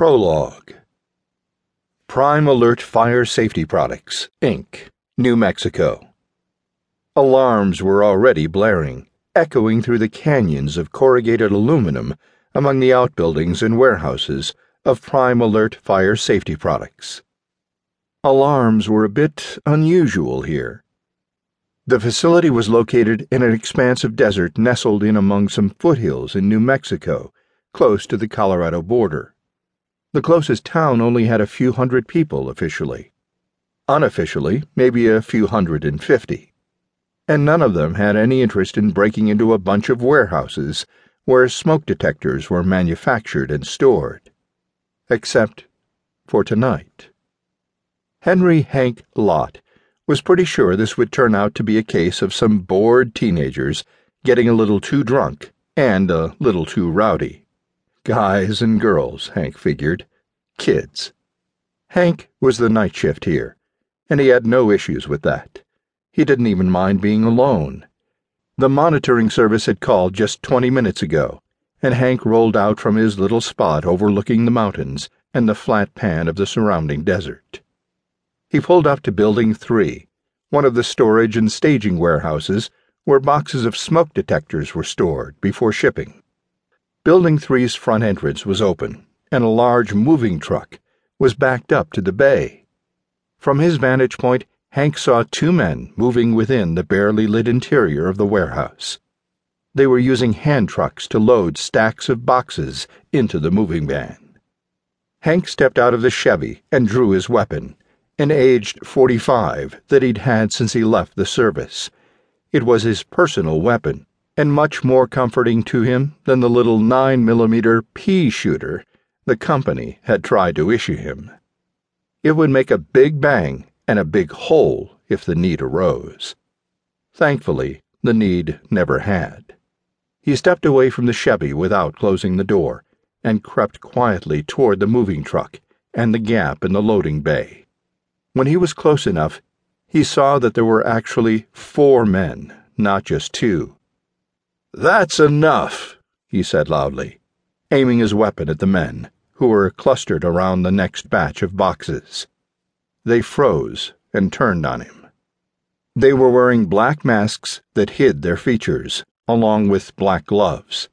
Prologue Prime Alert Fire Safety Products, Inc., New Mexico. Alarms were already blaring, echoing through the canyons of corrugated aluminum among the outbuildings and warehouses of Prime Alert Fire Safety Products. Alarms were a bit unusual here. The facility was located in an expanse of desert nestled in among some foothills in New Mexico, close to the Colorado border. The closest town only had a few hundred people officially. Unofficially, maybe a few hundred and fifty. And none of them had any interest in breaking into a bunch of warehouses where smoke detectors were manufactured and stored. Except for tonight. Henry Hank Lott was pretty sure this would turn out to be a case of some bored teenagers getting a little too drunk and a little too rowdy. Guys and girls, Hank figured. Kids. Hank was the night shift here, and he had no issues with that. He didn't even mind being alone. The monitoring service had called just 20 minutes ago, and Hank rolled out from his little spot overlooking the mountains and the flat pan of the surrounding desert. He pulled up to Building 3, one of the storage and staging warehouses where boxes of smoke detectors were stored before shipping. Building Three's front entrance was open, and a large moving truck was backed up to the bay. From his vantage point, Hank saw two men moving within the barely lit interior of the warehouse. They were using hand trucks to load stacks of boxes into the moving van. Hank stepped out of the Chevy and drew his weapon, an aged 45 that he'd had since he left the service. It was his personal weapon and much more comforting to him than the little 9mm pea shooter the company had tried to issue him. It would make a big bang and a big hole if the need arose. Thankfully, the need never had. He stepped away from the Chevy without closing the door and crept quietly toward the moving truck and the gap in the loading bay. When he was close enough, he saw that there were actually four men, not just two. That's enough, he said loudly, aiming his weapon at the men, who were clustered around the next batch of boxes. They froze and turned on him. They were wearing black masks that hid their features, along with black gloves.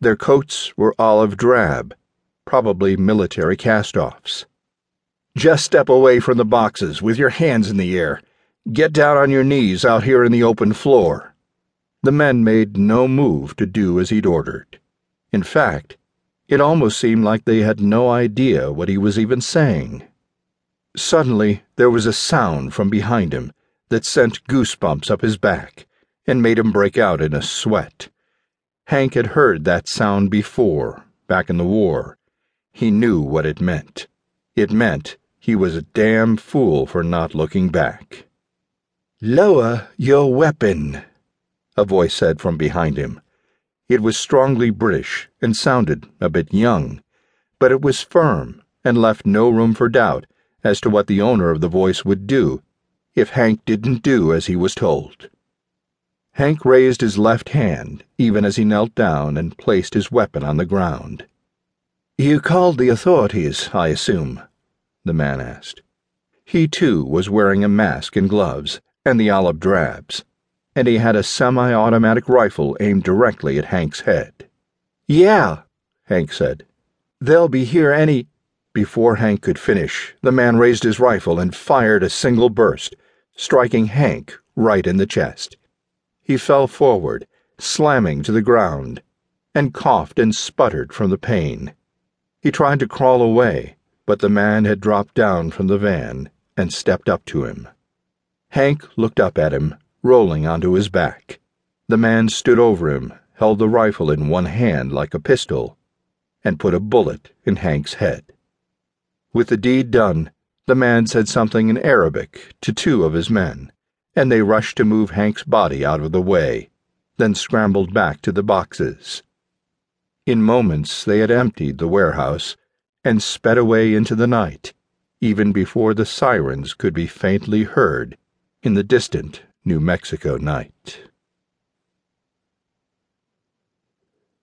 Their coats were olive drab, probably military cast offs. Just step away from the boxes with your hands in the air. Get down on your knees out here in the open floor. The men made no move to do as he'd ordered. In fact, it almost seemed like they had no idea what he was even saying. Suddenly, there was a sound from behind him that sent goosebumps up his back and made him break out in a sweat. Hank had heard that sound before, back in the war. He knew what it meant. It meant he was a damn fool for not looking back. Lower your weapon a voice said from behind him. It was strongly British and sounded a bit young, but it was firm and left no room for doubt as to what the owner of the voice would do if Hank didn't do as he was told. Hank raised his left hand even as he knelt down and placed his weapon on the ground. You called the authorities, I assume? the man asked. He, too, was wearing a mask and gloves and the olive drabs and he had a semi automatic rifle aimed directly at Hank's head. Yeah, Hank said. They'll be here any. Before Hank could finish, the man raised his rifle and fired a single burst, striking Hank right in the chest. He fell forward, slamming to the ground, and coughed and sputtered from the pain. He tried to crawl away, but the man had dropped down from the van and stepped up to him. Hank looked up at him rolling onto his back. The man stood over him, held the rifle in one hand like a pistol, and put a bullet in Hank's head. With the deed done, the man said something in Arabic to two of his men, and they rushed to move Hank's body out of the way, then scrambled back to the boxes. In moments, they had emptied the warehouse and sped away into the night, even before the sirens could be faintly heard in the distant New Mexico night.